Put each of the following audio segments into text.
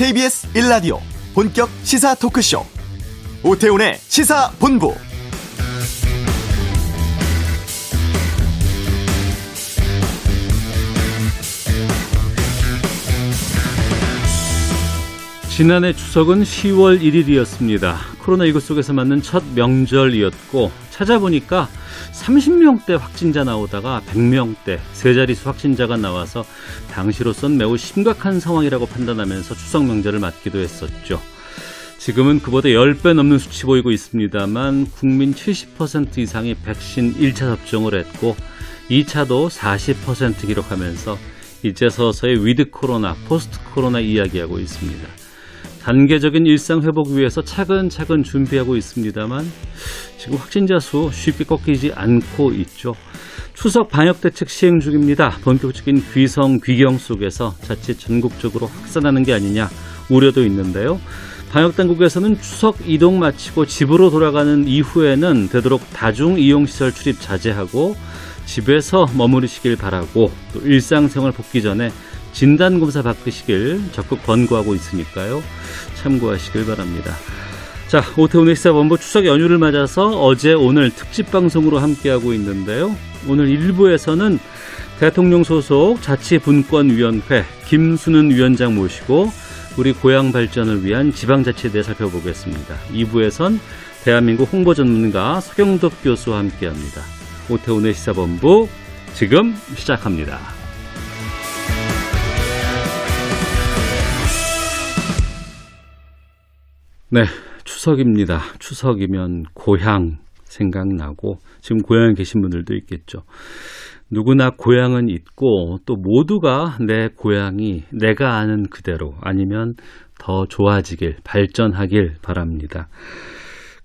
KBS 1라디오 본격 시사 토크쇼 오태훈의 시사본부 지난해 추석은 10월 1일이었습니다. 코로나19 속에서 맞는 첫 명절이었고 찾아보니까 30명대 확진자 나오다가 100명대 세 자릿수 확진자가 나와서 당시로선 매우 심각한 상황이라고 판단하면서 추석 명절을 맞기도 했었죠. 지금은 그보다 10배 넘는 수치 보이고 있습니다만 국민 70% 이상이 백신 1차 접종을 했고 2차도 40% 기록하면서 이제 서서히 위드 코로나, 포스트 코로나 이야기하고 있습니다. 단계적인 일상 회복 위해서 차근차근 준비하고 있습니다만 지금 확진자 수 쉽게 꺾이지 않고 있죠. 추석 방역 대책 시행 중입니다. 본격적인 귀성 귀경 속에서 자칫 전국적으로 확산하는 게 아니냐 우려도 있는데요. 방역 당국에서는 추석 이동 마치고 집으로 돌아가는 이후에는 되도록 다중 이용 시설 출입 자제하고 집에서 머무르시길 바라고 또 일상생활 복귀 전에 진단검사 받으시길 적극 권고하고 있으니까요. 참고하시길 바랍니다. 자, 오태훈의 시사본부 추석 연휴를 맞아서 어제 오늘 특집 방송으로 함께하고 있는데요. 오늘 1부에서는 대통령 소속 자치분권위원회 김순은 위원장 모시고 우리 고향 발전을 위한 지방자치에 대해 살펴보겠습니다. 2부에선 대한민국 홍보 전문가 서경덕 교수와 함께합니다. 오태훈의 시사본부 지금 시작합니다. 네, 추석입니다. 추석이면 고향 생각나고 지금 고향에 계신 분들도 있겠죠. 누구나 고향은 있고 또 모두가 내 고향이 내가 아는 그대로 아니면 더 좋아지길 발전하길 바랍니다.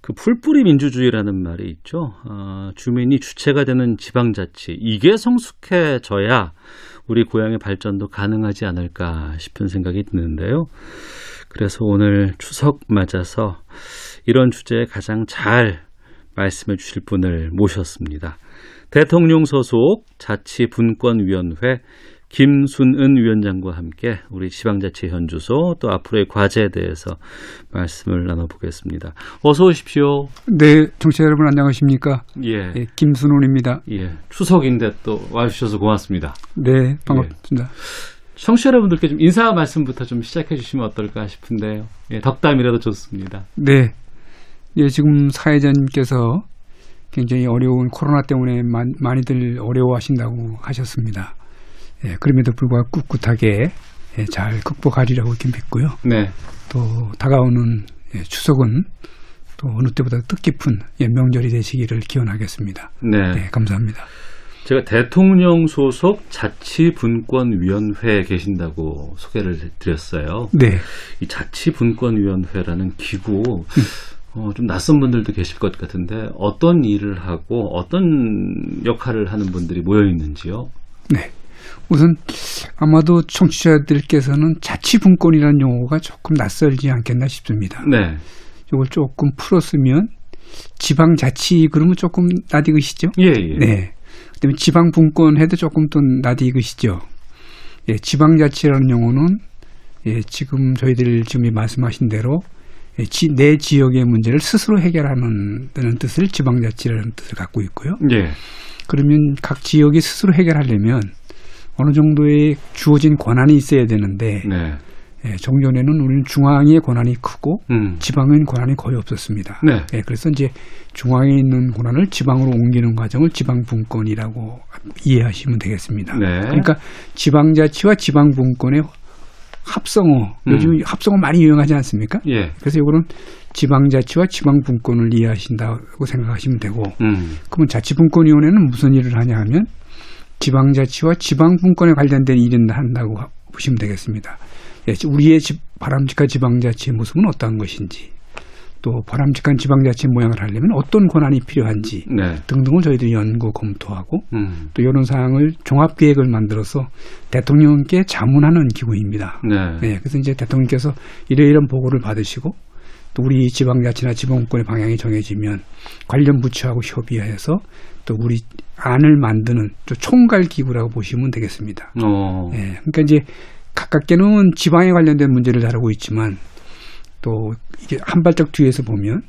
그 풀뿌리 민주주의라는 말이 있죠. 어, 주민이 주체가 되는 지방자치 이게 성숙해져야 우리 고향의 발전도 가능하지 않을까 싶은 생각이 드는데요. 그래서 오늘 추석 맞아서 이런 주제에 가장 잘 말씀해 주실 분을 모셨습니다. 대통령 소속 자치분권위원회 김순은 위원장과 함께 우리 지방자치 현주소 또 앞으로의 과제에 대해서 말씀을 나눠보겠습니다. 어서 오십시오. 네, 청취자 여러분 안녕하십니까? 예. 예 김순훈입니다. 예. 추석인데 또 와주셔서 고맙습니다. 네, 반갑습니다. 청취자 여러분들께 좀 인사 말씀부터 좀 시작해 주시면 어떨까 싶은데요. 예, 덕담이라도 좋습니다. 네. 예, 지금 사회자님께서 굉장히 어려운 코로나 때문에 많, 많이들 어려워하신다고 하셨습니다. 예, 그럼에도 불구하고 꿋꿋하게 예, 잘 극복하리라고 이렇게 믿고요. 네. 또 다가오는 예, 추석은 또 어느 때보다 뜻깊은 예, 명절이 되시기를 기원하겠습니다. 네. 네, 감사합니다. 제가 대통령 소속 자치분권위원회에 계신다고 소개를 드렸어요. 네. 이 자치분권위원회라는 기구 어, 좀 낯선 분들도 계실 것 같은데 어떤 일을 하고 어떤 역할을 하는 분들이 모여 있는지요? 네. 우선 아마도 청취자들께서는 자치분권이라는 용어가 조금 낯설지 않겠나 싶습니다. 네. 이걸 조금 풀었으면 지방자치 그러면 조금 낯익으시죠? 예, 예. 네. 그다음에 지방분권 해도 조금 또 낯익으시죠? 예, 지방자치라는 용어는 예, 지금 저희들 지금 말씀하신 대로 예, 지, 내 지역의 문제를 스스로 해결하는 다는 뜻을 지방자치라는 뜻을 갖고 있고요. 예. 그러면 각 지역이 스스로 해결하려면 어느 정도의 주어진 권한이 있어야 되는데 네. 예, 정전에는 우리는 중앙의 권한이 크고 음. 지방은 권한이 거의 없었습니다. 네. 예, 그래서 이제 중앙에 있는 권한을 지방으로 옮기는 과정을 지방분권이라고 이해하시면 되겠습니다. 네. 그러니까 지방자치와 지방분권의 합성어, 요즘 음. 합성어 많이 유행하지 않습니까? 예. 그래서 이거는 지방자치와 지방분권을 이해하신다고 생각하시면 되고, 음. 그러면 자치분권위원회는 무슨 일을 하냐 하면 지방자치와 지방분권에 관련된 일을 한다고 하- 보시면 되겠습니다. 예, 우리의 집, 바람직한 지방자치의 모습은 어떠한 것인지, 또 바람직한 지방자치 모양을 하려면 어떤 권한이 필요한지 네. 등등을 저희들이 연구 검토하고 음. 또 이런 사항을 종합 계획을 만들어서 대통령께 자문하는 기구입니다. 네. 네, 그래서 이제 대통령께서 이러이런 보고를 받으시고 또 우리 지방자치나 지방권의 방향이 정해지면 관련 부처하고 협의해서 또 우리 안을 만드는 또 총괄 기구라고 보시면 되겠습니다. 어. 예, 그러니까 이제 가깝게는 지방에 관련된 문제를 다루고 있지만 또 이게 한 발짝 뒤에서 보면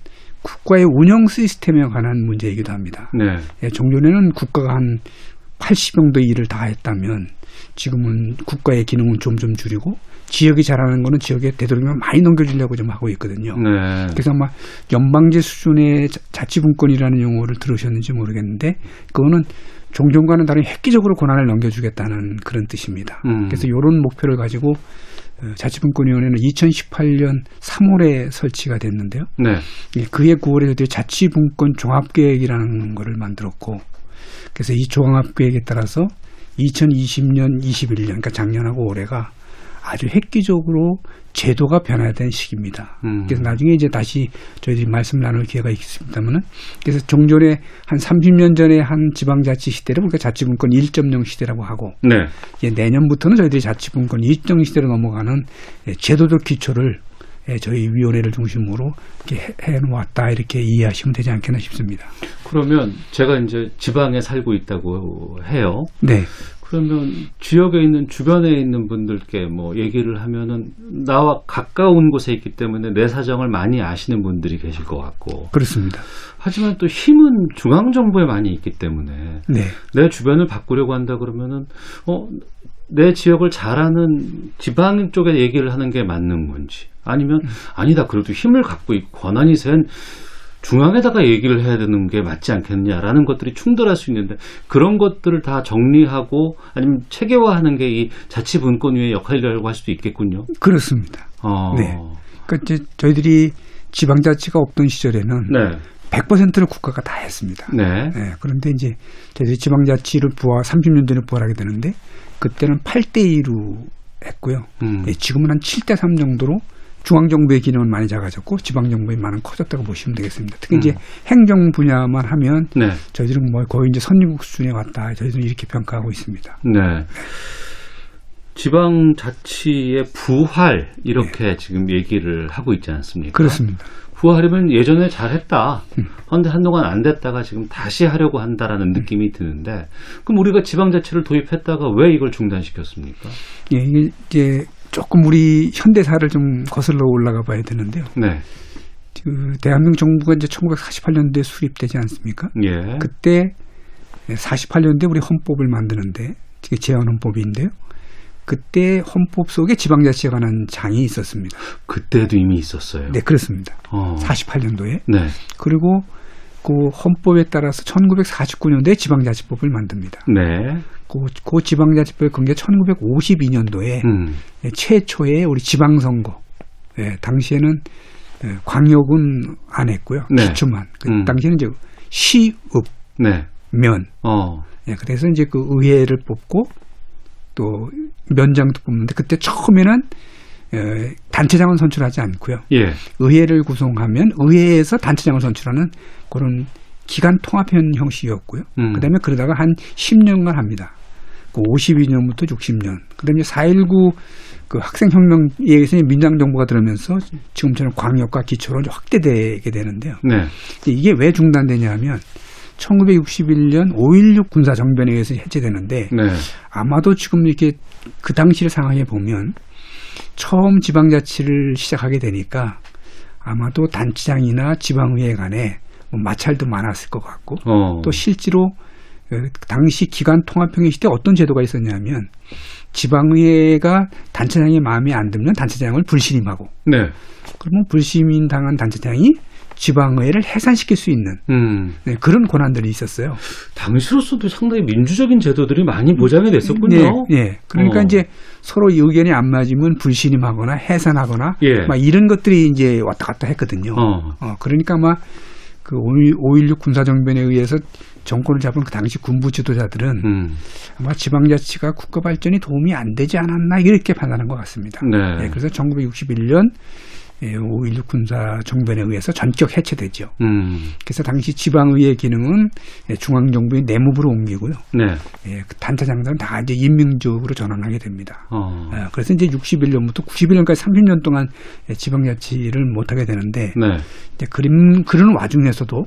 국가의 운영 시스템에 관한 문제이기도 합니다. 네. 예, 종전에는 국가가 한 80 정도 일을 다 했다면 지금은 국가의 기능은 점점 줄이고 지역이 잘하는 거는 지역에 되도록이면 많이 넘겨주려고 좀 하고 있거든요. 네. 그래서 아마 연방제 수준의 자- 자치분권이라는 용어를 들으셨는지 모르겠는데 그거는 종전과는 다른 획기적으로 권한을 넘겨주겠다는 그런 뜻입니다. 음. 그래서 이런 목표를 가지고 어, 자치분권위원회는 2018년 3월에 설치가 됐는데요. 네. 예, 그해 9월에 저희들이 자치분권 종합계획이라는 거를 만들었고 그래서 이 종합계획에 따라서 2020년, 21년 그러니까 작년하고 올해가 아주 획기적으로 제도가 변화된 시기입니다. 음. 그래서 나중에 이제 다시 저희들이 말씀 나눌 기회가 있습니다만은 그래서 종전에 한 30년 전에 한 지방자치 시대를 우리가 자치분권 1.0 시대라고 하고 네. 이제 내년부터는 저희들이 자치분권 2.0 시대로 넘어가는 예, 제도적 기초를 예, 저희 위원회를 중심으로 이렇게 해- 해놓았다 이렇게 이해하시면 되지 않겠나 싶습니다. 그러면 제가 이제 지방에 살고 있다고 해요. 네, 그러면 지역에 있는 주변에 있는 분들께 뭐 얘기를 하면은 나와 가까운 곳에 있기 때문에 내 사정을 많이 아시는 분들이 계실 것 같고 그렇습니다. 하지만 또 힘은 중앙 정부에 많이 있기 때문에 네, 내 주변을 바꾸려고 한다 그러면은 어내 지역을 잘하는 지방 쪽에 얘기를 하는 게 맞는 건지 아니면 아니다 그래도 힘을 갖고 있고 권한이 센 중앙에다가 얘기를 해야 되는 게 맞지 않겠냐라는 것들이 충돌할 수 있는데 그런 것들을 다 정리하고 아니면 체계화하는 게 이 자치분권위의 역할이라고 할 수도 있겠군요. 그렇습니다. 어. 네. 그러니까 이제 저희들이 지방자치가 없던 시절에는 네. 100%를 국가가 다 했습니다. 네. 네, 그런데 이제 저희들이 지방자치를 부활 30년 전에 부활하게 되는데 그때는 8대 2로 했고요. 음. 예, 지금은 한 7대 3 정도로 중앙정부의 기능은 많이 작아졌고 지방정부의 많은 커졌다고 보시면 되겠습니다. 특히 이제 행정 분야만 하면 네. 저희들은 뭐 거의 이제 선진국 수준에 왔다. 저희들은 이렇게 평가하고 있습니다. 네. 지방자치의 부활 이렇게 지금 얘기를 하고 있지 않습니까? 그렇습니다. 부활이면 예전에 잘했다. 그런데 한동안 안 됐다가 지금 다시 하려고 한다라는 느낌이 드는데 그럼 우리가 지방자치를 도입했다가 왜 이걸 중단시켰습니까? 예, 이게 이제 조금 우리 현대사를 좀 거슬러 올라가 봐야 되는데요. 네. 그 대한민국 정부가 이제 1948년도에 수립되지 않습니까? 예. 그때 48년도에 우리 헌법을 만드는데 이게 제헌 헌법인데요. 그때 헌법 속에 지방자치에 관한 장이 있었습니다. 그때도 이미 있었어요. 네, 그렇습니다. 어. 48년도에. 네. 그리고 그 헌법에 따라서 1949년도에 지방자치법을 만듭니다. 네. 그, 그 지방자치법을 그게 1952년도에 음. 최초의 우리 지방선거. 예, 당시에는 예, 광역은 안 했고요. 네. 기초만. 그 음. 당시에는 이제 시읍, 네. 면. 어. 예, 그래서 이제 그 의회를 뽑고 또 면장도 뽑는데 그때 처음에는 에, 단체장은 선출하지 않고요. 예. 의회를 구성하면 의회에서 단체장을 선출하는 그런 기간 통합형 형식이었고요. 음. 그다음에 그러다가 한 10년간 합니다. 그 52년부터 60년. 그다음에 4.19 그 학생혁명에 의해서 민주당 정부가 들어오면서 지금처럼 광역과 기초로 확대되게 되는데요. 네. 이게 왜 중단되냐 하면 1961년 5.16 군사정변에 의해서 해체되는데 네. 아마도 지금 이렇게 그 당시를 상황해 보면 처음 지방자치를 시작하게 되니까 아마도 단체장이나 지방의회 간에 뭐 마찰도 많았을 것 같고 어. 또 실제로 어, 당시 기간 통합형의 시대 어떤 제도가 있었냐면 지방의회가 단체장의 마음에 안 들면 단체장을 불신임하고 네. 그러면 불신임 당한 단체장이 지방의회를 해산시킬 수 있는 음. 네, 그런 권한들이 있었어요. 당시로서도 상당히 민주적인 제도들이 많이 보장이 됐었군요. 네, 네. 그러니까 어. 이제 서로 의견이 안 맞으면 불신임하거나 해산하거나 예. 막 이런 것들이 이제 왔다 갔다 했거든요. 어. 어, 그러니까 아마 그5.16 군사정변에 의해서 정권을 잡은 그 당시 군부 지도자들은 음. 아마 지방자치가 국가 발전이 도움이 안 되지 않았나 이렇게 판단한 것 같습니다. 네. 예, 그래서 1961년 5.16 군사 정변에 의해서 전격 해체되죠. 음. 그래서 당시 지방의회 기능은 예, 중앙정부의 내무부로 옮기고요. 네. 예, 그 단체장들은 다 이제 임명직으로 전환하게 됩니다. 어. 예, 그래서 이제 61년부터 91년까지 30년 동안 예, 지방자치를 못하게 되는데 네. 이제 그림 그런 와중에서도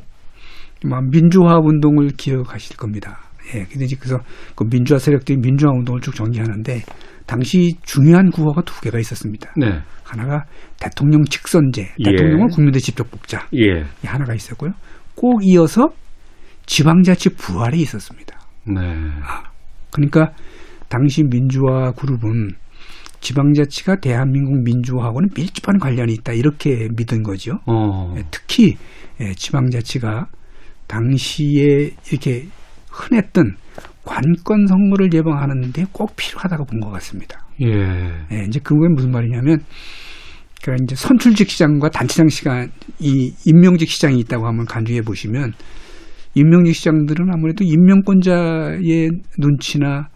막 민주화 운동을 기억하실 겁니다. 예, 근데 이제 그래서 그 민주화 세력들이 민주화 운동을 쭉 전개하는데 당시 중요한 구호가 두 개가 있었습니다. 네. 하나가 대통령 직선제, 예. 대통령을 국민들 직접 뽑자. 예. 이 하나가 있었고요. 꼭 이어서 지방자치 부활이 있었습니다. 네. 그러니까 당시 민주화 그룹은 지방자치가 대한민국 민주화하고는 밀접한 관련이 있다 이렇게 믿은 거죠. 어. 예, 특히 예, 지방자치가 당시에 이렇게 흔했던 관권 선거를 예방하는데 꼭 필요하다고 본 것 같습니다. 예. 예, 이제 그게 무슨 말이냐면 그러니까 이제 선출직 시장과 단체장 시장 이 임명직 시장이 있다고 한번 간주해 보시면 임명직 시장들은 아무래도 임명권자의 눈치나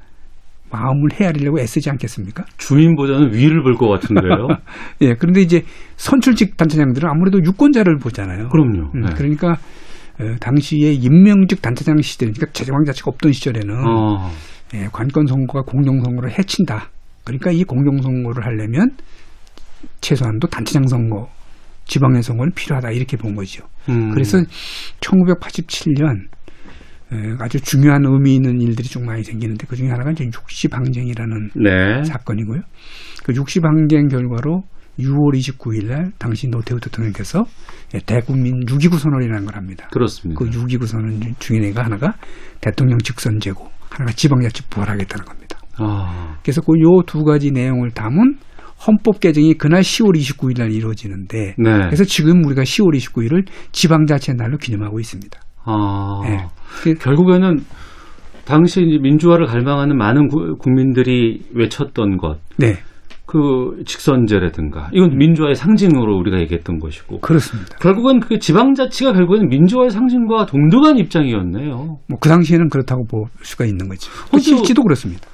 마음을 헤아리려고 애쓰지 않겠습니까? 주민보다는 위를 볼 것 같은데요. 예, 그런데 이제 선출직 단체장들은 아무래도 유권자를 보잖아요. 그럼요. 음, 네. 그러니까 어, 당시에 임명직 단체장 시대, 그러니까 재정자치가 없던 시절에는 어. 예, 관권 선거가 공정 선거를 해친다. 그러니까 이 공정 선거를 하려면 최소한도 단체장 선거, 지방의 선거는 필요하다 이렇게 본 거죠. 음. 그래서 1987년 아주 중요한 의미 있는 일들이 좀 많이 생기는데 그 중에 하나가 이제 육시 방쟁이라는 네. 사건이고요. 그 육시 방쟁 결과로 6월 29일 날 당시 노태우 대통령께서 예, 대국민 6.29 선언이라는 걸 합니다. 그렇습니다. 그 6.29 선언 중에가 하나가 대통령 직선제고 하나가 지방자치 부활하겠다는 겁니다. 아. 그래서 그 요 두 가지 내용을 담은 헌법 개정이 그날 10월 29일 날 이루어지는데 네. 그래서 지금 우리가 10월 29일을 지방자치의 날로 기념하고 있습니다. 아. 예. 그- 결국에는 당시 민주화를 갈망하는 많은 구- 국민들이 외쳤던 것, 네, 그 직선제라든가 이건 민주화의 상징으로 우리가 얘기했던 것이고 그렇습니다. 결국은 그 지방자치가 결국에는 민주화의 상징과 동등한 입장이었네요. 뭐 그 당시에는 그렇다고 볼 수가 있는 거죠. 근데- 실지도 그렇습니다.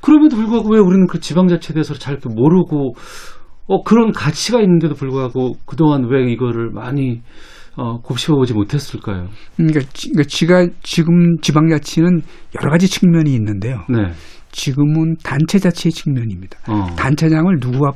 그럼에도 불구하고 왜 우리는 그 지방자치에 대해서 잘 모르고 어 그런 가치가 있는데도 불구하고 그동안 왜 이거를 많이 어, 곱씹어보지 못했을까요? 그러니까, 지- 그러니까 지가 지금 지방자치는 여러 가지 측면이 있는데요. 네. 지금은 단체자치의 측면입니다. 어. 단체장을 누구가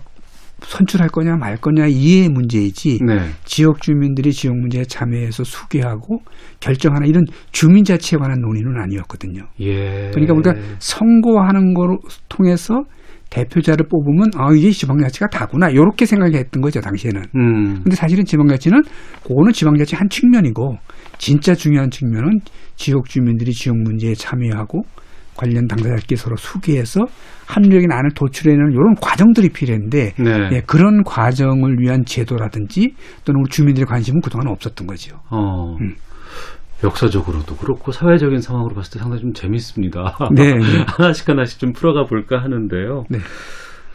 선출할 거냐 말 거냐 이해의 문제이지 네. 지역 주민들이 지역 문제에 참여해서 수기하고 결정하는 이런 주민 자치에 관한 논의는 아니었거든요. 예. 그러니까 우리가 선거하는 거로 통해서 대표자를 뽑으면 아 이게 지방자치가 다구나 이렇게 생각했던 거죠 당시에는. 음. 근데 사실은 지방자치는 그거는 지방자치 한 측면이고 진짜 중요한 측면은 지역 주민들이 지역 문제에 참여하고 관련 당사자끼리 서로 수기해서 합리적인 안을 도출해내는 이런 과정들이 필요한데 네. 예, 그런 과정을 위한 제도라든지 또는 우리 주민들의 관심은 그동안 없었던 거죠. 어. 음. 역사적으로도 그렇고 사회적인 상황으로 봤을 때 상당히 좀 재밌습니다. 네, 네. 하나씩 하나씩 좀 풀어가 볼까 하는데요. 네.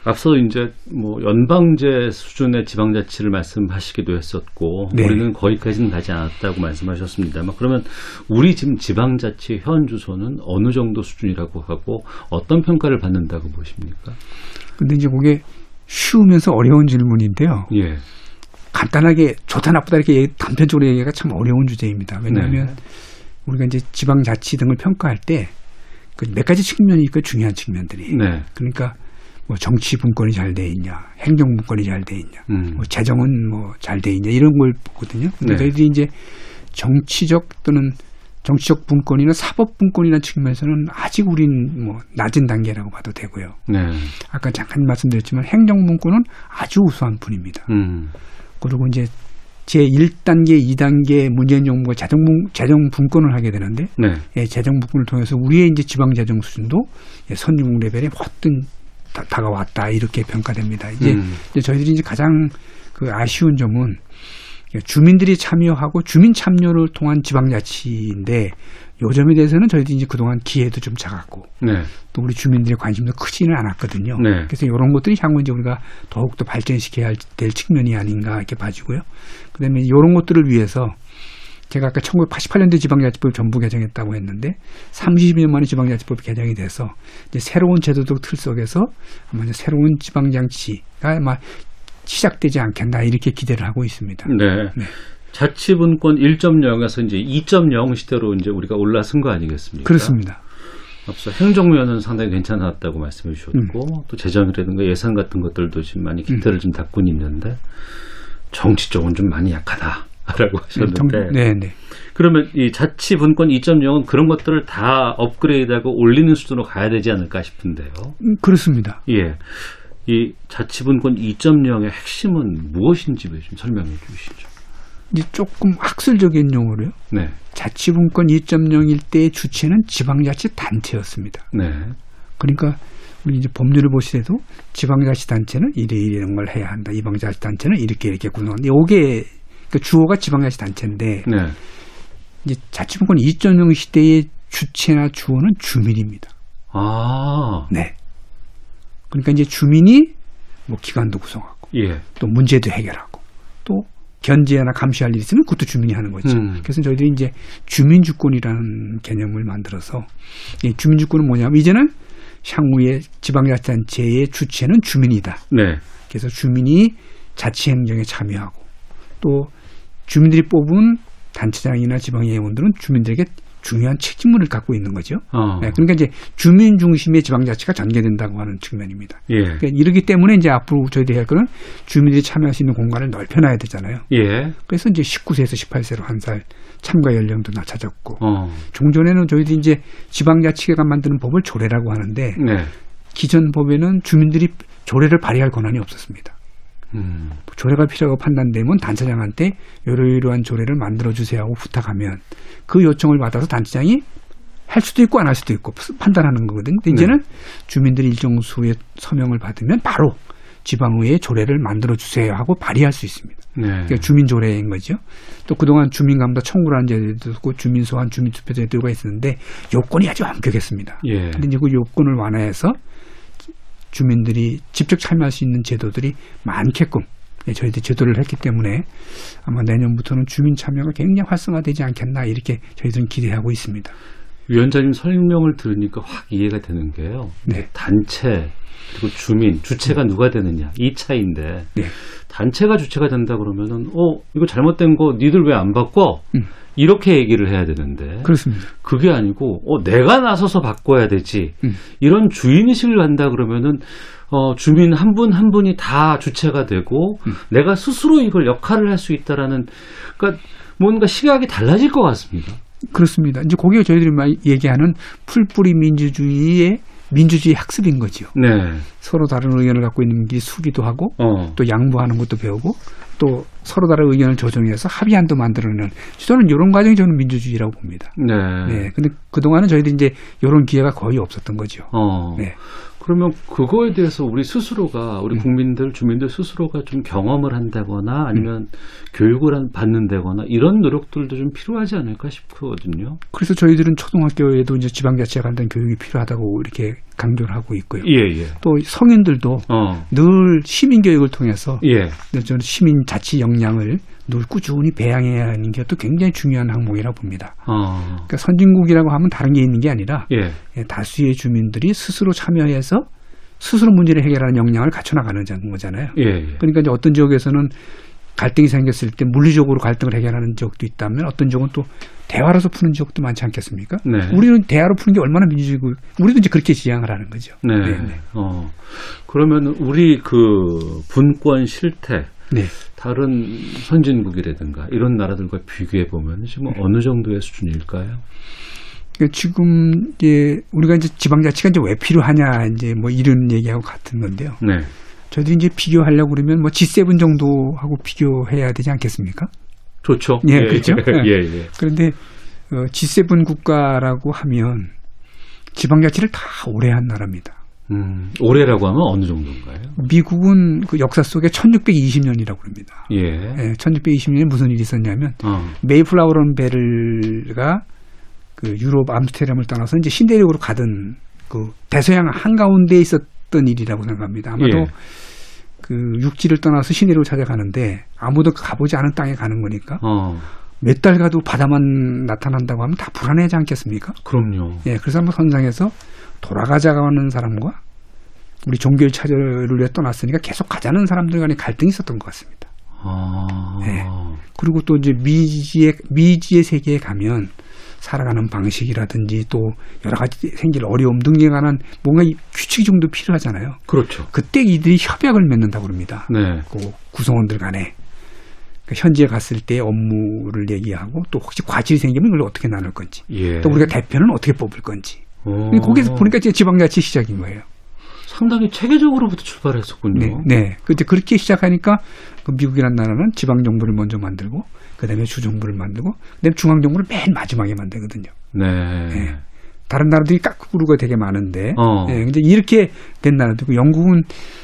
앞서 이제 뭐 연방제 수준의 지방자치를 말씀하시기도 했었고 네. 우리는 거기까지는 가지 않았다고 말씀하셨습니다만 그러면 우리 지금 지방자치 현 주소는 어느 정도 수준이라고 하고 어떤 평가를 받는다고 보십니까? 근데 이제 그게 쉬우면서 어려운 질문인데요. 예. 간단하게 좋다 나쁘다 이렇게 얘기- 단편적으로 얘기가 참 어려운 주제입니다. 왜냐하면 네. 우리가 이제 지방자치 등을 평가할 때 그 몇 가지 측면이 있고 중요한 측면들이. 네. 그러니까 뭐 정치 분권이 잘 돼 있냐, 행정 분권이 잘 돼 있냐, 음. 뭐 재정은 뭐 잘 돼 있냐 이런 걸 보거든요. 근데 네. 저희들이 이제 정치적 또는 정치적 분권이나 사법 분권이라는 측면에서는 아직 우린 뭐 낮은 단계라고 봐도 되고요. 네. 아까 잠깐 말씀드렸지만 행정 분권은 아주 우수한 분입니다. 음. 그리고 이제 제 1단계, 2단계 문재인 정부가 재정, 분- 재정 분권을 하게 되는데 네. 예, 재정 분권을 통해서 우리의 이제 지방 재정 수준도 예, 선진국 레벨에 다, 다가왔다 이렇게 평가됩니다. 이제, 음. 이제 저희들이 이제 가장 그 아쉬운 점은 예, 주민들이 참여하고 주민 참여를 통한 지방자치인데 요 점에 대해서는 저희들이 이제 그동안 기회도 좀 작았고 네. 또 우리 주민들의 관심도 크지는 않았거든요. 네. 그래서 이런 것들이 향후 이제 우리가 더욱 더 발전시켜야 할- 될 측면이 아닌가 이렇게 봐지고요. 그다음에 이런 것들을 위해서 제가 아까 1988년도 지방자치법 전부 개정했다고 했는데 30년 만에 지방자치법이 개정이 돼서 이제 새로운 제도적 틀 속에서 아마 이제 새로운 지방장치가 아마 시작되지 않겠나 이렇게 기대를 하고 있습니다. 네. 네. 자치분권 1.0에서 이제 2.0 시대로 이제 우리가 올라선 거 아니겠습니까? 그렇습니다. 앞서 행정면은 상당히 괜찮았다고 말씀해 주셨고 음. 또 재정이라든가 예산 같은 것들도 지금 많이 기태를 좀 닦고 있는데 정치 쪽은 좀 많이 약하다. 라고 하셨는데 네, 네. 그러면 이 자치 분권 2.0은 그런 것들을 다 업그레이드하고 올리는 수준으로 가야 되지 않을까 싶은데요. 음, 그렇습니다. 예. 이 자치 분권 2.0의 핵심은 무엇인지 좀 설명해 주시죠. 이제 조금 학술적인 용어로요. 네. 자치분권 2.0일 때의 주체는 지방자치단체였습니다. 네. 그러니까 우리 이제 법률을 보시더라도 지방자치단체는 이래 이런 걸 해야 한다. 이방자치단체는 이렇게 이렇게 구성한다. 요게 그 주어가 지방자치단체인데 네. 이제 자치분권 2.0 시대의 주체나 주어는 주민입니다. 아. 네. 그러니까 이제 주민이 뭐 기관도 구성하고 예. 또 문제도 해결하고 또 견제나 감시할 일 있으면 그것도 주민이 하는 거죠. 음. 그래서 저희들이 이제 주민주권이라는 개념을 만들어서 이 주민주권은 뭐냐면 이제는 향후에 지방자치단체의 주체는 주민이다. 네. 그래서 주민이 자치행정에 참여하고 또 주민들이 뽑은 단체장이나 지방의원들은 주민들에게 중요한 책임을 갖고 있는 거죠. 어. 네, 그러니까 이제 주민 중심의 지방자치가 전개된다고 하는 측면입니다. 예. 그러니까 이러기 때문에 이제 앞으로 저희들이 할 거는 주민들이 참여할 수 있는 공간을 넓혀놔야 되잖아요. 예. 그래서 이제 19세에서 18세로 한 살 참가 연령도 낮춰졌고 어. 종전에는 저희들이 이제 지방자치가 만드는 법을 조례라고 하는데 네. 기존 법에는 주민들이 조례를 발의할 권한이 없었습니다. 음. 조례가 필요하고 판단되면 단체장한테 이러이러한 조례를 만들어 주세요 하고 부탁하면 그 요청을 받아서 단체장이 할 수도 있고 안 할 수도 있고 판단하는 거거든요. 근데 이제는 주민들이 일정 수의 서명을 받으면 바로 지방의회 조례를 만들어 주세요 하고 발의할 수 있습니다. 네. 그러니까 주민 조례인 거죠. 또 그동안 주민감사 청구라는 제도도 있고 주민 소환, 주민 투표 제도가 있었는데 요건이 아주 엄격했습니다. 예. 근데 이제 그 요건을 완화해서 주민들이 직접 참여할 수 있는 제도들이 많게끔 네, 저희들이 제도를 했기 때문에 아마 내년부터는 주민 참여가 굉장히 활성화되지 않겠나 이렇게 저희들은 기대하고 있습니다. 위원장님 설명을 들으니까 확 이해가 되는 게요. 네. 단체 그리고 주민 주체가 누가 되느냐 이 차이인데 네. 단체가 주체가 된다 그러면은 어 이거 잘못된 거 니들 왜 안 바꿔? 음. 이렇게 얘기를 해야 되는데 그렇습니다. 그게 아니고 어 내가 나서서 바꿔야 되지 음. 이런 주인의식을 갖다 그러면은 어 주민 한분한 분이 다 주체가 되고 음. 내가 스스로 이걸 역할을 할 수 있다라는 그러니까 뭔가 시각이 달라질 것 같습니다. 그렇습니다. 이제 거기에 저희들이 많이 얘기하는 풀뿌리 민주주의의 민주주의 학습인 거죠. 네. 서로 다른 의견을 갖고 있는 게 수기도 하고 어. 또 양보하는 것도 배우고 또 서로 다른 의견을 조정해서 합의안도 만들어내는 저는 이런 과정이 저는 민주주의라고 봅니다. 네. 네. 근데 그동안은 저희들이 이제 이런 기회가 거의 없었던 거죠. 어. 네. 그러면 그거에 대해서 우리 스스로가 우리 음. 국민들 주민들 스스로가 좀 경험을 한다거나 아니면 교육을 한- 받는다거나 이런 노력들도 좀 필요하지 않을까 싶거든요. 그래서 저희들은 초등학교에도 이제 지방자치에 관한 교육이 필요하다고 이렇게 강조를 하고 있고요. 예, 예. 또 성인들도 어. 늘 시민 교육을 통해서 예. 저는 시민 자치 역량을 늘 꾸준히 배양해야 하는 게 또 굉장히 중요한 항목이라고 봅니다. 어. 그러니까 선진국이라고 하면 다른 게 있는 게 아니라 예. 예, 다수의 주민들이 스스로 참여해서 스스로 문제를 해결하는 역량을 갖춰나가는 거잖아요. 예. 예. 그러니까 이제 어떤 지역에서는 갈등이 생겼을 때 물리적으로 갈등을 해결하는 지역도 있다면 어떤 지역은 또 대화로서 푸는 지역도 많지 않겠습니까? 네. 우리는 대화로 푸는 게 얼마나 민주주의고 우리도 이제 그렇게 지향을 하는 거죠. 네. 네, 네. 어. 그러면 우리 그 분권 실태 네. 다른 선진국이라든가 이런 나라들과 비교해 보면 지금 네. 어느 정도의 수준일까요? 그러니까 지금 이제 우리가 이제 지방자치가 이제 왜 필요하냐 이제 뭐 이런 얘기하고 같은 건데요. 네. 저도 이제 비교하려고 그러면 뭐 G7 정도하고 비교해야 되지 않겠습니까? 좋죠. 예, 그렇죠. 예, 예. 그런데 어, G7 국가라고 하면 지방자치를 다 오래 한 나라입니다. 음, 올해라고 하면 어느 정도인가요? 미국은 그 역사 속에 1620년이라고 합니다. 예. 예, 1620년에 무슨 일이 있었냐면 어. 메이플라워런 베를가 그 유럽 암스테르담을 떠나서 이제 신대륙으로 가던 그 대서양 한가운데에 있었던 일이라고 생각합니다. 아마도 예. 그 육지를 떠나서 신대륙을 찾아가는데 아무도 가보지 않은 땅에 가는 거니까 어. 몇달 가도 바다만 나타난다고 하면 다 불안해하지 않겠습니까? 그럼요. 예, 그래서 한번 선상에서 돌아가자고 하는 사람과 우리 종교를 찾으려 떠났으니까 계속 가자는 사람들 간에 갈등이 있었던 것 같습니다. 아. 네. 그리고 또 이제 미지의 미지의 세계에 가면 살아가는 방식이라든지 또 여러 가지 생길 어려움 등에 관한 뭔가 이 규칙 정도 필요하잖아요. 그렇죠. 그때 이들이 협약을 맺는다고 그럽니다. 네. 그 구성원들 간에 그 현지에 갔을 때 업무를 얘기하고 또 혹시 과실이 생기면 그걸 어떻게 나눌 건지 예. 또 우리가 대표는 어떻게 뽑을 건지 오. 거기서 보니까 이제 지방자치 시작인 거예요. 상당히 체계적으로부터 출발했었군요. 네, 네. 그때 그렇게 시작하니까 그 미국이라는 나라는 지방 정부를 먼저 만들고 그다음에 주 정부를 만들고 그다음에 중앙 정부를 맨 마지막에 만들거든요. 네. 네. 다른 나라들이 까꾸루가 되게 많은데, 어. 예, 근데 이렇게 된 나라도 있고 영국은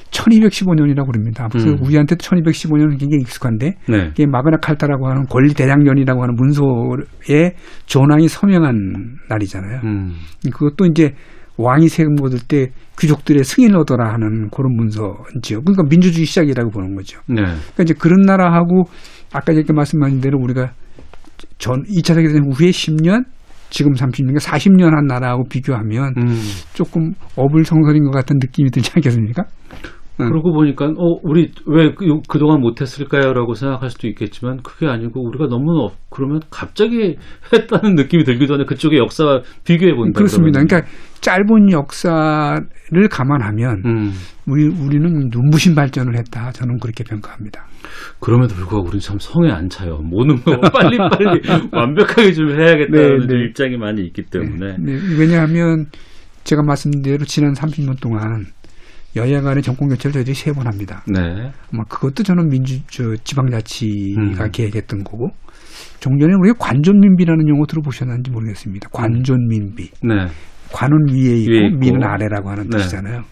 1215년이라고 그럽니다. 그래서 음. 우리한테도 1215년은 굉장히 익숙한데 네. 이게 마그나 칼타라고 하는 권리 대장년이라고 하는 문서에 전왕이 서명한 날이잖아요. 음. 그것도 이제 왕이 세금 거둘 때 귀족들의 승인을 얻어라 하는 그런 문서지요. 그러니까 민주주의 시작이라고 보는 거죠. 네. 그러니까 이제 그런 나라하고 아까 이렇게 말씀하신 대로 우리가 전 2차 세계대전 후에 10년 지금 30년, 40년 한 나라하고 비교하면 음. 조금 어불성설인 것 같은 느낌이 들지 않겠습니까? 응. 그러고 보니까 어 우리 왜 그, 그동안 못했을까요라고 생각할 수도 있겠지만 그게 아니고 우리가 너무 어, 그러면 갑자기 했다는 느낌이 들기도 하네 그쪽의 역사와 비교해 본다. 그렇습니다. 그러면. 그러니까 짧은 역사를 감안하면 음. 우리 우리는 눈부신 발전을 했다. 저는 그렇게 평가합니다. 그럼에도 불구하고 우리는 참 성에 안 차요. 모든 거 빨리 빨리 완벽하게 좀 해야겠다는 네, 네. 입장이 많이 있기 때문에. 네, 왜냐하면 제가 말씀드린 대로 지난 30년 동안 여야 간의 정권 교체를 저희들이 세 번 합니다. 네. 아마 그것도 저는 민주 저 지방자치가 음. 계획했던 거고 종전에 우리가 관존민비라는 용어 들어보셨는지 모르겠습니다. 관존민비. 네. 관은 위에 있고, 위에 있고. 민은 아래라고 하는 네. 뜻이잖아요.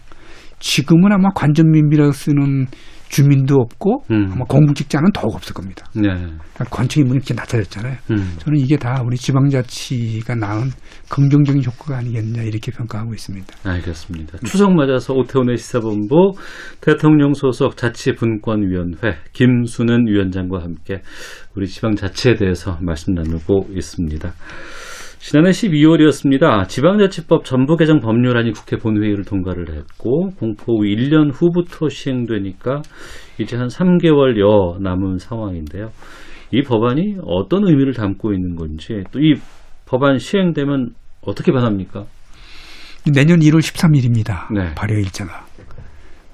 지금은 아마 관존민비라고 쓰는 주민도 없고 음. 아마 공직자는 더욱 없을 겁니다. 네. 그러니까 관청이 이렇게 낮아졌잖아요. 음. 저는 이게 다 우리 지방자치가 낳은 긍정적인 효과가 아니겠냐 이렇게 평가하고 있습니다. 알겠습니다. 추석 맞아서 오태훈의 시사본부 대통령 소속 자치분권위원회 김수는 위원장과 함께 우리 지방자치에 대해서 말씀 나누고 있습니다. 지난해 12월이었습니다. 지방자치법 전부 개정 법률안이 국회 본회의를 통과를 했고 공포 후 1년 후부터 시행되니까 이제 한 3개월여 남은 상황인데요. 이 법안이 어떤 의미를 담고 있는 건지 또 이 법안 시행되면 어떻게 변합니까? 내년 1월 13일입니다. 네. 발효 일자가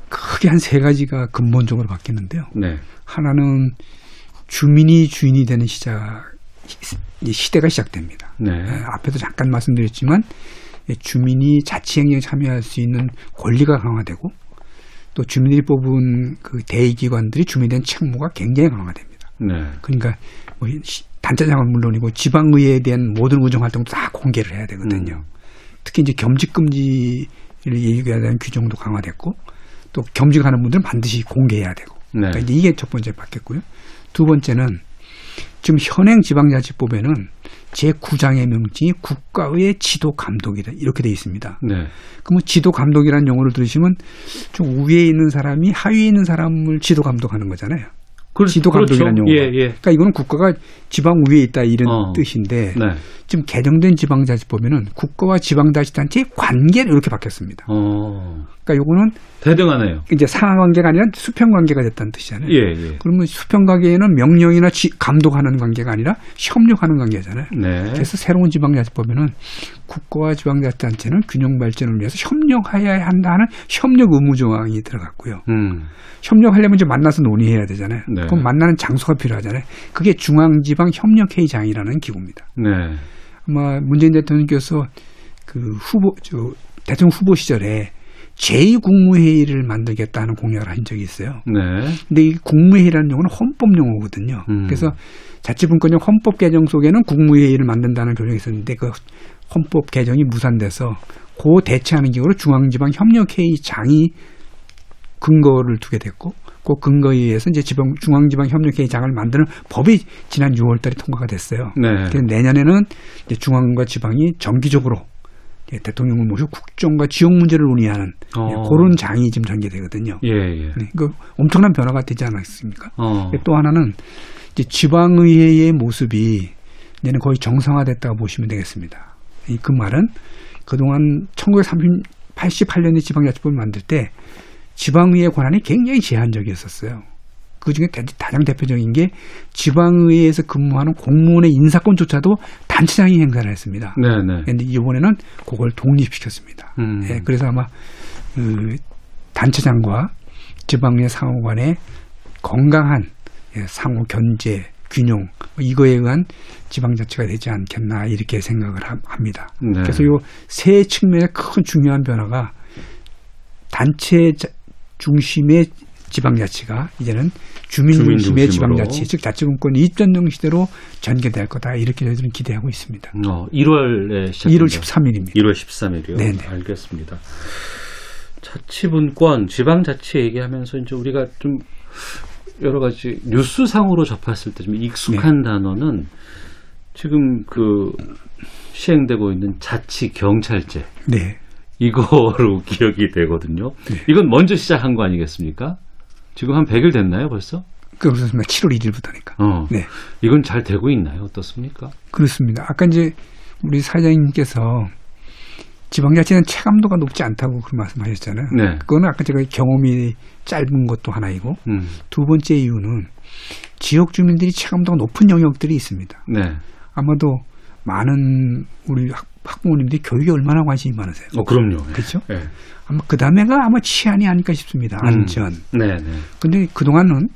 크게 한 세 가지가 근본적으로 바뀌는데요. 네. 하나는 주민이 주인이 되는 시작 이 시대가 시작됩니다. 네. 예, 앞에도 잠깐 말씀드렸지만 예, 주민이 자치행정에 참여할 수 있는 권리가 강화되고 또 주민들이 뽑은 그 대의기관들이 주민에 대한 책무가 굉장히 강화됩니다. 네. 그러니까 뭐 시- 단체장은 물론이고 지방의회에 대한 모든 의정 활동도 다 공개를 해야 되거든요. 음. 특히 이제 겸직 금지를 얘기해야 되는 규정도 강화됐고 또 겸직하는 분들은 반드시 공개해야 되고 네. 그러니까 이게 첫 번째 바뀌었고요. 두 번째는 지금 현행 지방자치법에는 제9장의 명칭이 국가의 지도 감독이다 이렇게 돼 있습니다. 네. 그러면 지도 감독이라는 용어를 들으시면 좀 위에 있는 사람이 하위에 있는 사람을 지도 감독하는 거잖아요. 그, 지도 감독이라는 용어. 예, 예. 그러니까 이거는 국가가 지방 위에 있다 이런 어. 뜻인데 네. 지금 개정된 지방자치법에는 국가와 지방자치단체의 관계는 이렇게 바뀌었습니다. 어. 그러니까 요거는 대등하네요. 이제 상하 관계가 아니라 수평 관계가 됐다는 뜻이잖아요. 예, 예. 그러면 수평 관계에는 명령이나 지- 감독하는 관계가 아니라 협력하는 관계잖아요. 네. 그래서 새로운 지방자치법에는 국가와 지방자치단체는 균형 발전을 위해서 협력해야 한다는 협력 의무 조항이 들어갔고요. 음. 협력하려면 이제 만나서 논의해야 되잖아요. 네. 그럼 만나는 장소가 필요하잖아요. 그게 중앙지방 협력회의장이라는 기구입니다. 네. 아마 문재인 대통령께서 그 후보 저 대통령 후보 시절에 제2국무회의를 만들겠다는 공약을 한 적이 있어요. 네. 근데 이 국무회의라는 용어는 헌법 용어거든요. 음. 그래서 자치분권형 헌법 개정 속에는 국무회의를 만든다는 교정이 있었는데 그 헌법 개정이 무산돼서 그 대체하는 기구로 중앙지방협력회의장이 근거를 두게 됐고 그 근거에 의해서 이제 지방 중앙지방협력회의 장을 만드는 법이 지난 6월달에 통과가 됐어요. 네. 그래서 내년에는 이제 중앙과 지방이 정기적으로 대통령을 모시고 국정과 지역 문제를 논의하는 어. 그런 장이 지금 전개되거든요. 예, 예. 네, 그 엄청난 변화가 되지 않았습니까? 어. 또 하나는 이제 지방의회의 모습이 이제는 거의 정상화됐다고 보시면 되겠습니다. 이그 말은 그동안 1988년에 지방자치법을 만들 때 지방의회 권한이 굉장히 제한적이었었어요. 그 중에 가장 대표적인 게 지방의회에서 근무하는 공무원의 인사권조차도 단체장이 행사를 했습니다. 네, 네. 그런데 이번에는 그걸 독립시켰습니다. 음. 예, 그래서 아마 그 단체장과 지방의 상호 간의 건강한 예, 상호 견제, 균형 뭐 이거에 의한 지방자치가 되지 않겠나 이렇게 생각을 함- 합니다. 네. 그래서 요 세 측면의 큰 중요한 변화가 단체 자- 중심의 지방자치가 이제는 주민 중심의. 지방자치, 즉 자치분권 입전정 시대로 전개될 거다 이렇게 저희들은 기대하고 있습니다. 어, 1월에 시작. 1월 13일입니다. 1월 13일이요. 네네. 알겠습니다. 자치분권, 지방자치 얘기하면서 이제 우리가 좀 여러 가지 뉴스상으로 접했을 때 좀 익숙한 네. 단어는 지금 그 시행되고 있는 자치 경찰제 네. 이거로 기억이 되거든요. 네. 이건 먼저 시작한 거 아니겠습니까? 지금 한 100일 됐나요, 벌써? 그렇습니다. 7월 1일부터니까. 어. 네. 이건 잘 되고 있나요? 어떻습니까? 그렇습니다. 아까 이제 우리 사장님께서 지방자치는 체감도가 높지 않다고 그런 말씀하셨잖아요. 네. 그거는 아까 제가 경험이 짧은 것도 하나이고 음. 두 번째 이유는 지역 주민들이 체감도가 높은 영역들이 있습니다. 네. 아마도 많은 우리 학, 학부모님들이 교육에 얼마나 관심이 많으세요. 어, 그럼요. 그렇죠? 네. 아마 그 다음에가 아마 치안이 아닐까 싶습니다. 안전. 네, 네. 근데 그동안은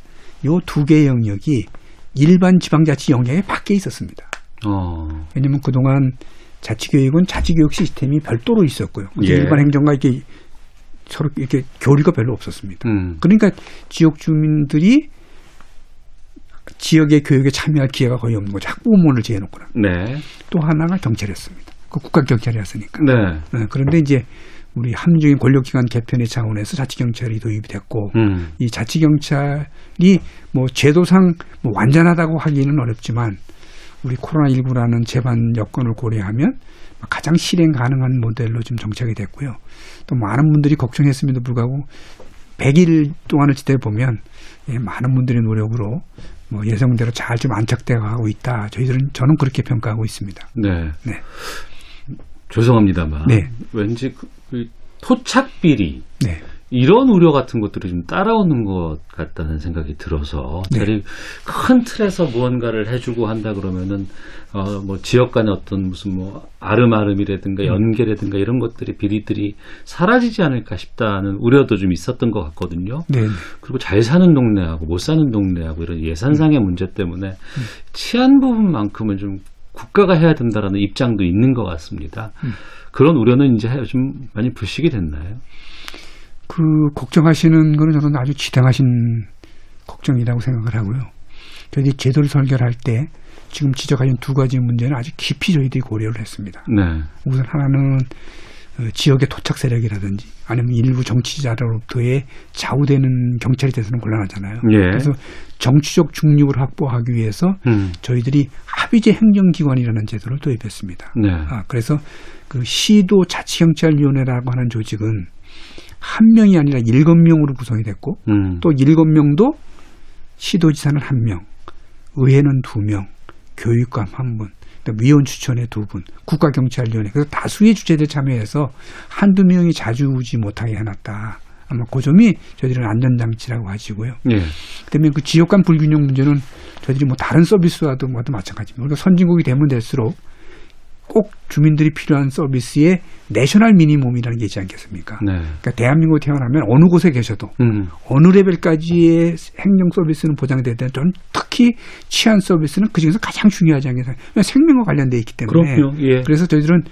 요 두 개의 영역이 일반 지방자치 영역에 밖에 있었습니다. 어. 왜냐하면 그동안 자치교육은 자치교육 시스템이 별도로 있었고요. 예. 일반 행정과 이렇게 서로 이렇게 교류가 별로 없었습니다. 음. 그러니까 지역 주민들이 지역의 교육에 참여할 기회가 거의 없는 거죠. 학부모를 지어놓거나. 네. 또 하나가 경찰이었습니다. 그 국가 경찰이었으니까. 네. 네, 그런데 이제 우리 함정의 권력기관 개편의 차원에서 자치경찰이 도입이 됐고 음. 이 자치경찰이 뭐 제도상 뭐 완전하다고 하기는 어렵지만 우리 코로나 19라는 재반 여건을 고려하면 가장 실행 가능한 모델로 좀 정착이 됐고요. 또 많은 분들이 걱정했음에도 불구하고 100일 동안을 지켜보면 예, 많은 분들의 노력으로 뭐 예상대로 잘 좀 안착되어 가고 있다. 저희들은 저는 그렇게 평가하고 있습니다. 네. 네. 죄송합니다만. 네. 왠지 그, 그 토착 비리 네. 이런 우려 같은 것들이 좀 따라오는 것 같다는 생각이 들어서 네. 차라리 큰 틀에서 무언가를 해주고 한다 그러면은 어 뭐 지역 간의 어떤 무슨 뭐 아름아름이라든가 연계라든가 이런 것들이 비리들이 사라지지 않을까 싶다는 우려도 좀 있었던 것 같거든요. 네. 그리고 잘 사는 동네하고 못 사는 동네하고 이런 예산상의 문제 때문에 치안 부분만큼은 좀 국가가 해야 된다라는 입장도 있는 것 같습니다. 그런 우려는 이제 좀 많이 불식이 됐나요? 그 걱정하시는 거는 저는 아주 지당하신 걱정이라고 생각을 하고요. 저희들이 제도를 설계할 때 지금 지적하신 두 가지 문제는 아주 깊이 저희들이 고려를 했습니다. 네. 우선 하나는 어, 지역의 토착 세력이라든지 아니면 일부 정치자로부터의 좌우되는 경찰이 돼서는 곤란하잖아요. 예. 그래서 정치적 중립을 확보하기 위해서 음. 저희들이 합의제 행정기관이라는 제도를 도입했습니다. 네. 아, 그래서 그 시도 자치경찰위원회라고 하는 조직은 한 명이 아니라 일곱 명으로 구성이 됐고 음. 또 일곱 명도 시도지사는 한 명, 의회는 두 명, 교육감 한 분, 또 위원 추천에 두 분, 국가경찰위원회 그래서 다수의 주체들 참여해서 한두 명이 자주우지 못하게 해놨다. 아마 그 점이 저희들은 안전장치라고 하시고요. 예. 그다음에 그 지역 간 불균형 문제는 저희들이 뭐 다른 서비스와도 뭐도 마찬가지입니다. 우리가 선진국이 되면 될수록 꼭 주민들이 필요한 서비스의 내셔널 미니멈이라는 게 있지 않겠습니까? 네. 그러니까 대한민국에 태어나면 어느 곳에 계셔도 음. 어느 레벨까지의 행정 서비스는 보장돼야 되는 좀 특히 치안 서비스는 그 중에서 가장 중요하지 않겠어요? 생명과 관련돼 있기 때문에. 예. 그래서 저희들은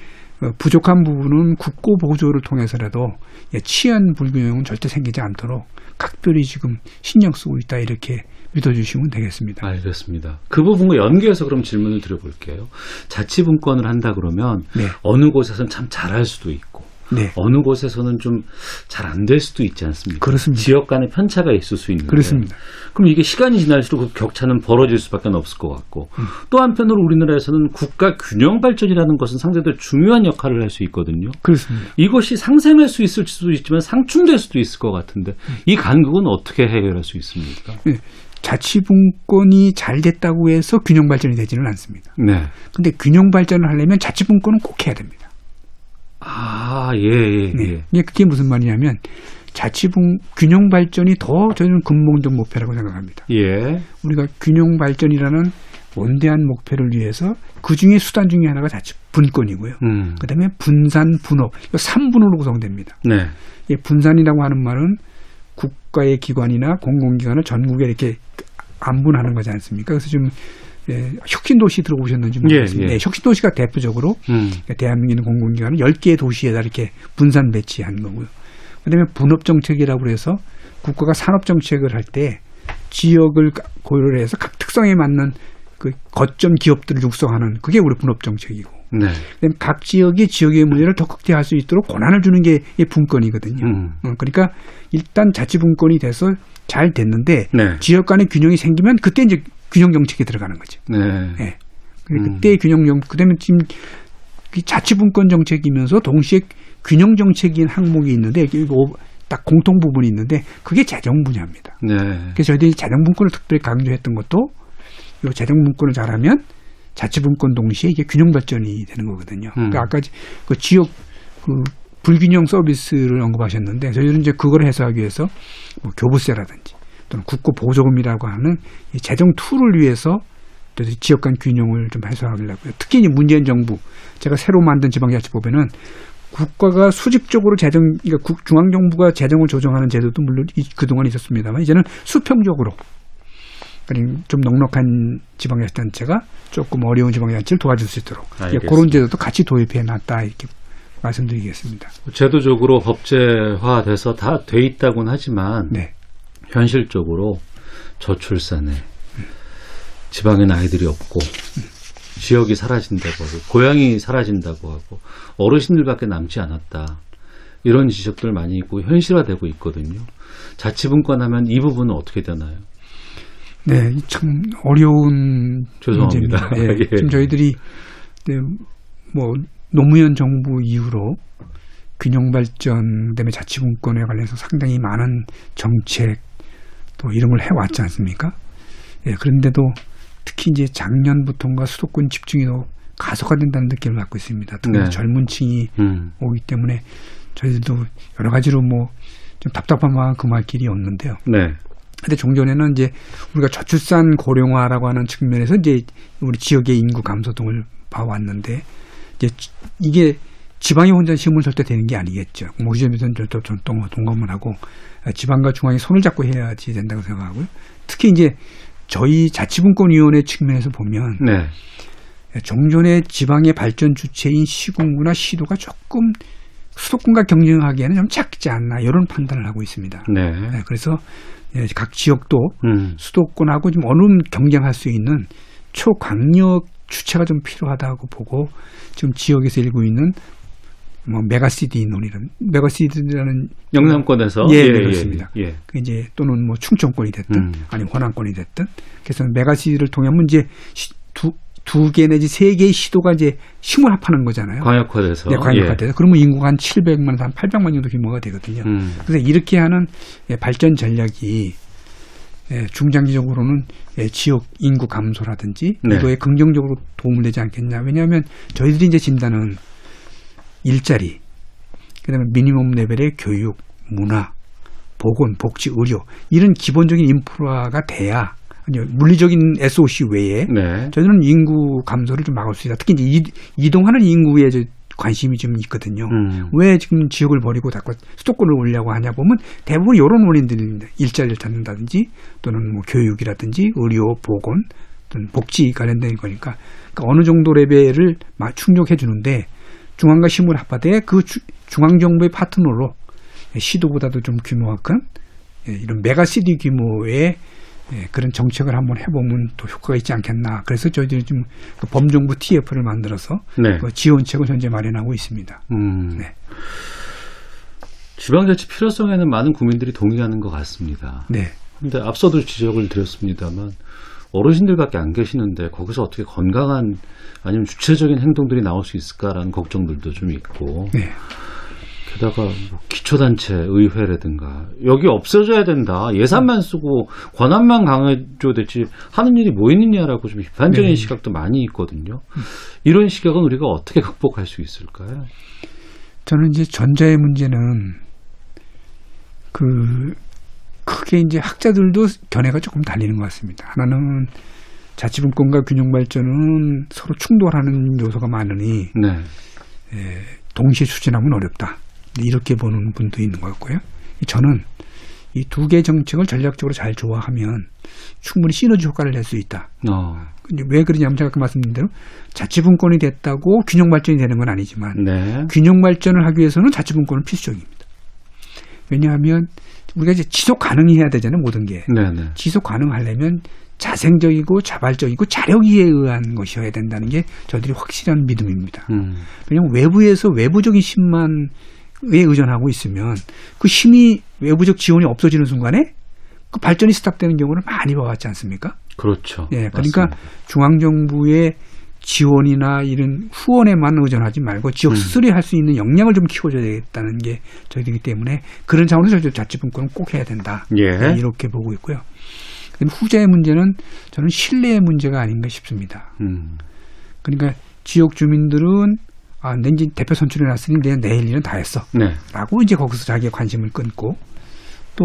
어, 부족한 부분은 국고 보조를 통해서라도 예, 치안 불균형은 절대 생기지 않도록 각별히 지금 신경 쓰고 있다 이렇게 믿어주시면 되겠습니다. 알겠습니다. 그 부분과 연계해서 그럼 질문을 드려볼게요. 자치분권을 한다 그러면 네, 어느 곳에서는 참 잘할 수도 있고 네, 어느 곳에서는 좀 잘 안 될 수도 있지 않습니까? 그렇습니다. 지역 간의 편차가 있을 수 있는데 그렇습니다. 그럼 이게 시간이 지날수록 그 격차는 벌어질 수밖에 없을 것 같고 음. 또 한편으로 우리나라에서는 국가 균형 발전이라는 것은 상대적으로 중요한 역할을 할 수 있거든요. 그렇습니다. 이것이 상생할 수 있을 수도 있지만 상충될 수도 있을 것 같은데 이 간극은 어떻게 해결할 수 있습니까? 자치분권이 잘 됐다고 해서 균형 발전이 되지는 않습니다. 네. 근데 균형 발전을 하려면 자치분권은 꼭 해야 됩니다. 아, 예, 예, 네. 예. 이게 그게 무슨 말이냐면 자치분 균형 발전이 더 저는 근본적 목표라고 생각합니다. 예. 우리가 균형 발전이라는 원대한 목표를 위해서 그 중에 수단 중에 하나가 자치 분권이고요. 음. 그다음에 분산 분업 이 3분으로 구성됩니다. 네. 이 분산이라고 하는 말은 국가의 기관이나 공공기관을 전국에 이렇게 안분하는 거지 않습니까? 그래서 지금 예, 혁신 도시 들어보셨는지 모르겠습니다. 예, 예. 네, 혁신 도시가 대표적으로 음. 대한민국에 있는 공공기관을 10개의 도시에다 이렇게 분산 배치한 거고요. 그다음에 분업 정책이라고 해서 국가가 산업 정책을 할 때 지역을 고려를 해서 각 특성에 맞는 그 거점 기업들을 육성하는 그게 우리 분업 정책이고 네. 각 지역이 지역의 문제를 더 극대화할 수 있도록 권한을 주는 게 이 분권이거든요. 음. 어, 그러니까 일단 자치 분권이 돼서 잘 됐는데 네. 지역 간의 균형이 생기면 그때 이제 균형 정책이 들어가는 거죠. 네. 예. 그래, 음. 그때 균형 정 그다음에 지금 이 자치 분권 정책이면서 동시에 균형 정책인 항목이 있는데 이게 뭐딱 공통 부분이 있는데 그게 재정 분야입니다. 네. 그래서 저희들이 재정 분권을 특별히 강조했던 것도 이 재정 분권을 잘하면 자치분권 동시에 이게 균형 발전이 되는 거거든요. 음. 그러니까 아까 그 지역 그 불균형 서비스를 언급하셨는데 저희들은 이제 그걸 해소하기 위해서 뭐 교부세라든지 또는 국고 보조금이라고 하는 이 재정 tool을 위해서 또 지역 간 균형을 좀 해소하려고요. 특히 이제 문재인 정부 제가 새로 만든 지방자치법에는 국가가 수직적으로 재정, 그러니까 국- 중앙 정부가 재정을 조정하는 제도도 물론 이- 그동안 있었습니다만 이제는 수평적으로 좀 넉넉한 지방자치단체가 조금 어려운 지방자치를 도와줄 수 있도록 알겠습니다. 그런 제도도 같이 도입해 놨다 이렇게 말씀드리겠습니다. 제도적으로 법제화돼서 다 돼 있다고는 하지만 네. 현실적으로 저출산에 지방엔 아이들이 없고 지역이 사라진다고 하고 고향이 사라진다고 하고 어르신들밖에 남지 않았다. 이런 지적들 많이 있고 현실화되고 있거든요. 자치분권 하면 이 부분은 어떻게 되나요? 네, 이참 어려운 죄송합니다. 문제입니다. 예, 예. 지금 저희들이 네, 뭐 노무현 정부 이후로 균형 발전 그다음에 자치분권에 관련해서 상당히 많은 정책 또 이런 걸 해왔지 않습니까? 예, 그런데도 특히 이제 작년부터인가 수도권 집중이 더 가속화된다는 느낌을 갖고 있습니다. 특히 네. 젊은 층이 음, 오기 때문에 저희들도 여러 가지로 뭐 좀 답답한 마음 금할 길이 없는데요. 네, 근데 종전에는 이제 우리가 저출산 고령화라고 하는 측면에서 이제 우리 지역의 인구 감소 등을 봐왔는데 이제 지- 이게 지방이 혼자 쓸때 되는 게 아니겠죠. 점에서는 저도 좀 동- 동감을 하고 아, 지방과 중앙이 손을 잡고 해야지 된다고 생각하고요. 특히 이제 저희 자치분권위원회 측면에서 보면 네, 종전의 지방의 발전 주체인 시군구나 시도가 조금 수도권과 경쟁하기에는 좀 작지 않나 이런 판단을 하고 있습니다. 네, 네, 그래서 예, 각 지역도 음, 수도권하고 좀 어느 경쟁할 수 있는 초강력 주체가 좀 필요하다고 보고 지금 지역에서 일고 있는 뭐 메가시티 논의는 메가시티라는 영남권에서 예, 네, 그렇습니다. 예, 예. 그 이제 또는 뭐 충청권이 됐든 음. 아니 호남권이 됐든 그래서 메가시티를 통하면 이제 시- 두, 두 개 내지 세 개의 시도가 이제 힘을 합하는 거잖아요. 광역화돼서 네, 광역화돼서 그러면 인구가 한 700만, 한 800만 정도 규모가 되거든요. 예. 음, 그래서 이렇게 하는 예, 발전 전략이 예, 중장기적으로는 예, 지역 인구 감소라든지 네. 이거에 긍정적으로 도움을 되지 않겠냐. 왜냐하면 저희들이 이제 진단은 일자리, 그다음에 미니멈 레벨의 교육, 문화, 보건, 복지, 의료 이런 기본적인 인프라가 돼야 아니 물리적인 SOC 외에 네, 저희는 인구 감소를 좀 막을 수 있다. 특히 이제 이- 이동하는 인구에 관심이 좀 있거든요. 음, 왜 지금 지역을 버리고 자꾸 수도권을 오려고 하냐 보면 대부분 이런 원인들입니다. 일자리를 찾는다든지 또는 뭐 교육이라든지 의료, 보건 또는 복지 관련된 거니까 그러니까 어느 정도 레벨을 마- 충족해 주는데 중앙과 힘을 합하되 그 주- 중앙 정부의 파트너로 시도보다도 좀 규모가 큰 예, 이런 메가시티 규모의 예, 그런 정책을 한번 해보면 또 효과가 있지 않겠나. 그래서 저희들이 지금 그 범정부 TF를 만들어서 네, 그 지원책을 현재 마련하고 있습니다. 음. 네. 지방자치 필요성에는 많은 국민들이 동의하는 것 같습니다. 네. 근데 앞서도 지적을 드렸습니다만 어르신들밖에 안 계시는데 거기서 어떻게 건강한 아니면 주체적인 행동들이 나올 수 있을까라는 걱정들도 좀 있고 네. 게다가 뭐 기초단체 의회라든가 여기 없어져야 된다 예산만 쓰고 권한만 강해줘야 되지 하는 일이 뭐 있느냐라고 좀 비판적인 네. 시각도 많이 있거든요. 이런 시각은 우리가 어떻게 극복할 수 있을까요? 저는 이제 전자의 문제는 그 크게 이제 학자들도 견해가 조금 달리는 것 같습니다. 하나는 자치분권과 균형 발전은 서로 충돌하는 요소가 많으니 네, 동시에 추진하면 어렵다. 이렇게 보는 분도 있는 것 같고요. 저는 이 두 개 정책을 전략적으로 잘 조화하면 충분히 시너지 효과를 낼 수 있다. 어. 왜 그러냐면 제가 아까 말씀드린 대로 자치분권이 됐다고 균형 발전이 되는 건 아니지만 네. 균형 발전을 하기 위해서는 자치분권은 필수적입니다. 왜냐하면 우리가 이제 지속 가능해야 되잖아요 모든 게 네, 네. 지속 가능하려면 자생적이고 자발적이고 자력에 의한 것이어야 된다는 게 저들이 확실한 믿음입니다. 음. 왜냐하면 외부에서 외부적인 힘만 에 의존하고 있으면 그 힘이 외부적 지원이 없어지는 순간에 그 발전이 스탑되는 경우를 많이 봐왔지 않습니까? 그렇죠. 예, 그러니까 맞습니다. 중앙 정부의 지원이나 이런 후원에만 의존하지 말고 지역 음. 스스로 할수 있는 역량을 좀 키워줘야 되겠다는 게 저희들이기 때문에 그런 차원에서 저희 자치분권은 꼭 해야 된다. 예. 네, 이렇게 보고 있고요. 그럼 후자의 문제는 저는 신뢰의 문제가 아닌가 싶습니다. 음. 그러니까 지역 주민들은 아, 내 이제 대표 선출해놨으니 내가 내일 일은 다 했어. 네. 라고 이제 거기서 자기의 관심을 끊고 또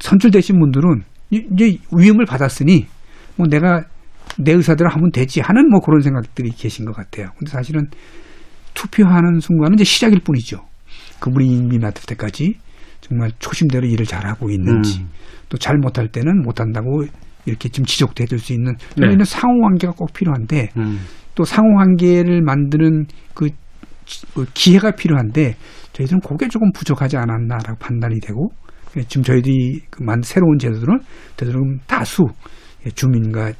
선출되신 분들은 이- 이제 위험을 받았으니 뭐 내가 내 의사대로 하면 되지 하는 뭐 그런 생각들이 계신 것 같아요. 근데 사실은 투표하는 순간은 이제 시작일 뿐이죠. 그분이 임기 맡을 때까지 정말 초심대로 일을 잘하고 있는지 음. 또잘 못할 때는 못한다고 이렇게 좀 지적도 해줄 수 있는 네. 저희는 상호 관계가 꼭 필요한데 음. 또 상호관계를 만드는 그 지- 그 기회가 필요한데 저희들은 그게 조금 부족하지 않았나라고 판단이 되고 예, 지금 저희들이 그만 새로운 제도들은 되도록 다수 예, 주민과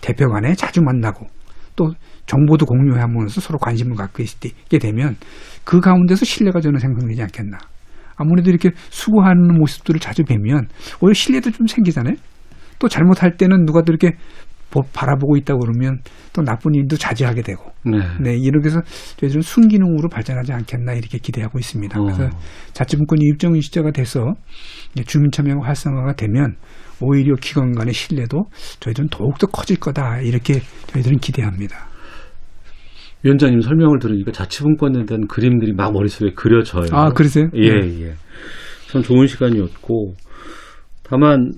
대표 간에 자주 만나고 또 정보도 공유하면서 서로 관심을 갖고 있게 되면 그 가운데서 신뢰가 저는 생성되지 않겠나. 아무래도 이렇게 수고하는 모습들을 자주 뵈면 오히려 신뢰도 좀 생기잖아요. 또 잘못할 때는 누가 또 이렇게 보- 바라보고 있다 그러면 또 나쁜 일도 자제하게 되고 네. 네, 이렇게 해서 저희들은 순기능으로 발전하지 않겠나 이렇게 기대하고 있습니다. 어. 그래서 자치분권이 입증 시제가 돼서 주민 참여가 활성화가 되면 오히려 기관 간의 신뢰도 저희들은 더욱더 커질 거다 이렇게 저희들은 기대합니다. 위원장님 설명을 들으니까 자치분권에 대한 그림들이 막 머릿속에 그려져요. 아, 그러세요? 예, 네. 예. 참 좋은 시간이었고, 다만,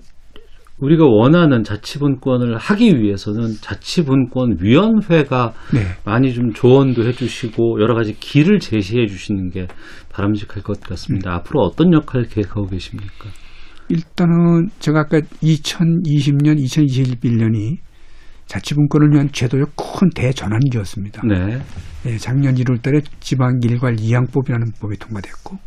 우리가 원하는 자치분권을 하기 위해서는 자치분권위원회가 네. 많이 좀 조언도 해주시고, 여러 가지 길을 제시해 주시는 게 바람직할 것 같습니다. 음. 앞으로 어떤 역할을 계획하고 계십니까? 일단은 제가 아까 2020년, 2021년이 자치분권을 위한 제도의 큰 대전환기였습니다. 네. 예, 작년 1월 달에 지방일괄 이양법이라는 법이 통과됐고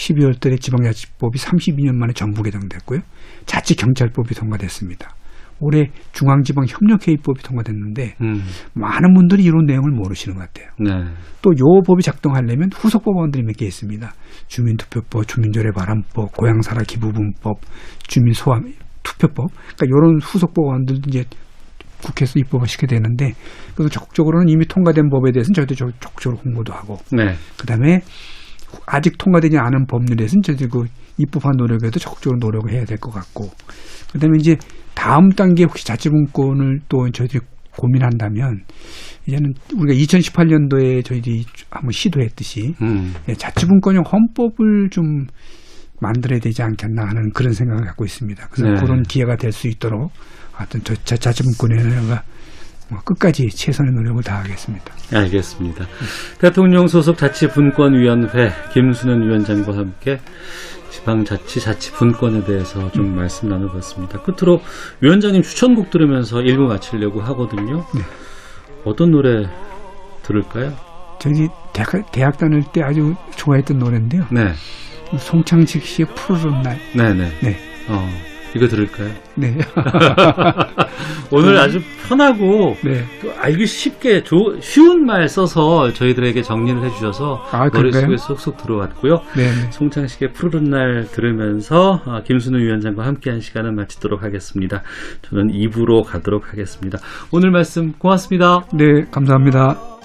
12월 달에 지방자치법이 32년 만에 전부 개정됐고요. 자치경찰법이 통과됐습니다. 올해 중앙지방협력회의법이 통과됐는데 음, 많은 분들이 이런 내용을 모르시는 것 같아요. 네. 또요 법이 작동하려면 후속 법안들이 몇 개 있습니다. 주민투표법, 주민조례바람법, 고향살아 기부분법, 주민소환 투표법. 그러니까 이런 후속 법안들도 이제 국회에서 입법을 시게 되는데 그래서 적극적으로는 이미 통과된 법에 대해서는 저희도 적- 적극적으로 홍보도 하고 네. 그다음에 아직 통과되지 않은 법률에 대해서는 저희들 그 입법한 노력에도 적극적으로 노력을 해야 될 것 같고 그다음에 이제 다음 단계 혹시 자치분권을 또 저희들이 고민한다면 이제는 우리가 2018년도에 저희들이 한번 시도했듯이 음, 예, 자치분권형 헌법을 좀 만들어야 되지 않겠나 하는 그런 생각을 갖고 있습니다. 그래서 네. 그런 기회가 될 수 있도록 하여튼 저 자- 자치분권에가 뭐 끝까지 최선의 노력을 다하겠습니다. 알겠습니다. 대통령 소속 자치분권위원회 김순현 위원장과 함께 지방자치 자치분권에 대해서 좀 말씀 나눠봤습니다. 끝으로 위원장님 추천곡 들으면서 일부 마치려고 하거든요. 네. 어떤 노래 들을까요? 저희 대학, 대학 다닐 때 아주 좋아했던 노래인데요. 네, 송창식 씨의 푸르른 날. 네, 네. 네. 어, 이거 들을까요? 네. 오늘 아주 편하고 네. 또 알기 쉽게 조- 쉬운 말 써서 저희들에게 정리를 해주셔서 아? 머릿속에 쏙쏙 들어왔고요. 네. 네. 송창식의 푸르른 날 들으면서 아, 김순우 위원장과 함께한 시간을 마치도록 하겠습니다. 저는 2부로 가도록 하겠습니다. 오늘 말씀 고맙습니다. 네. 감사합니다.